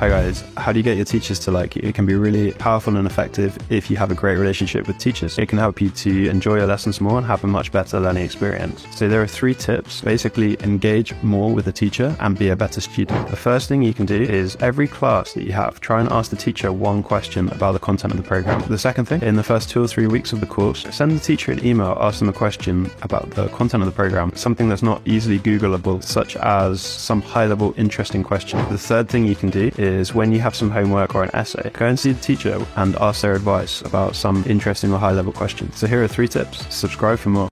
Hi guys, how do you get your teachers to like you? It can be really powerful and effective if you have a great relationship with teachers. It can help you to enjoy your lessons more and have a much better learning experience. So there are three tips. Basically, engage more with the teacher and be a better student. The first thing you can do is every class that you have, try and ask the teacher one question about the content of the program. The second thing, in the first two or three weeks of the course, send the teacher an email, ask them a question about the content of the program, something that's not easily Googleable, such as some high level interesting question. The third thing you can do is is when you have some homework or an essay, go and see the teacher and ask their advice about some interesting or high level question. So here are three tips. Subscribe for more.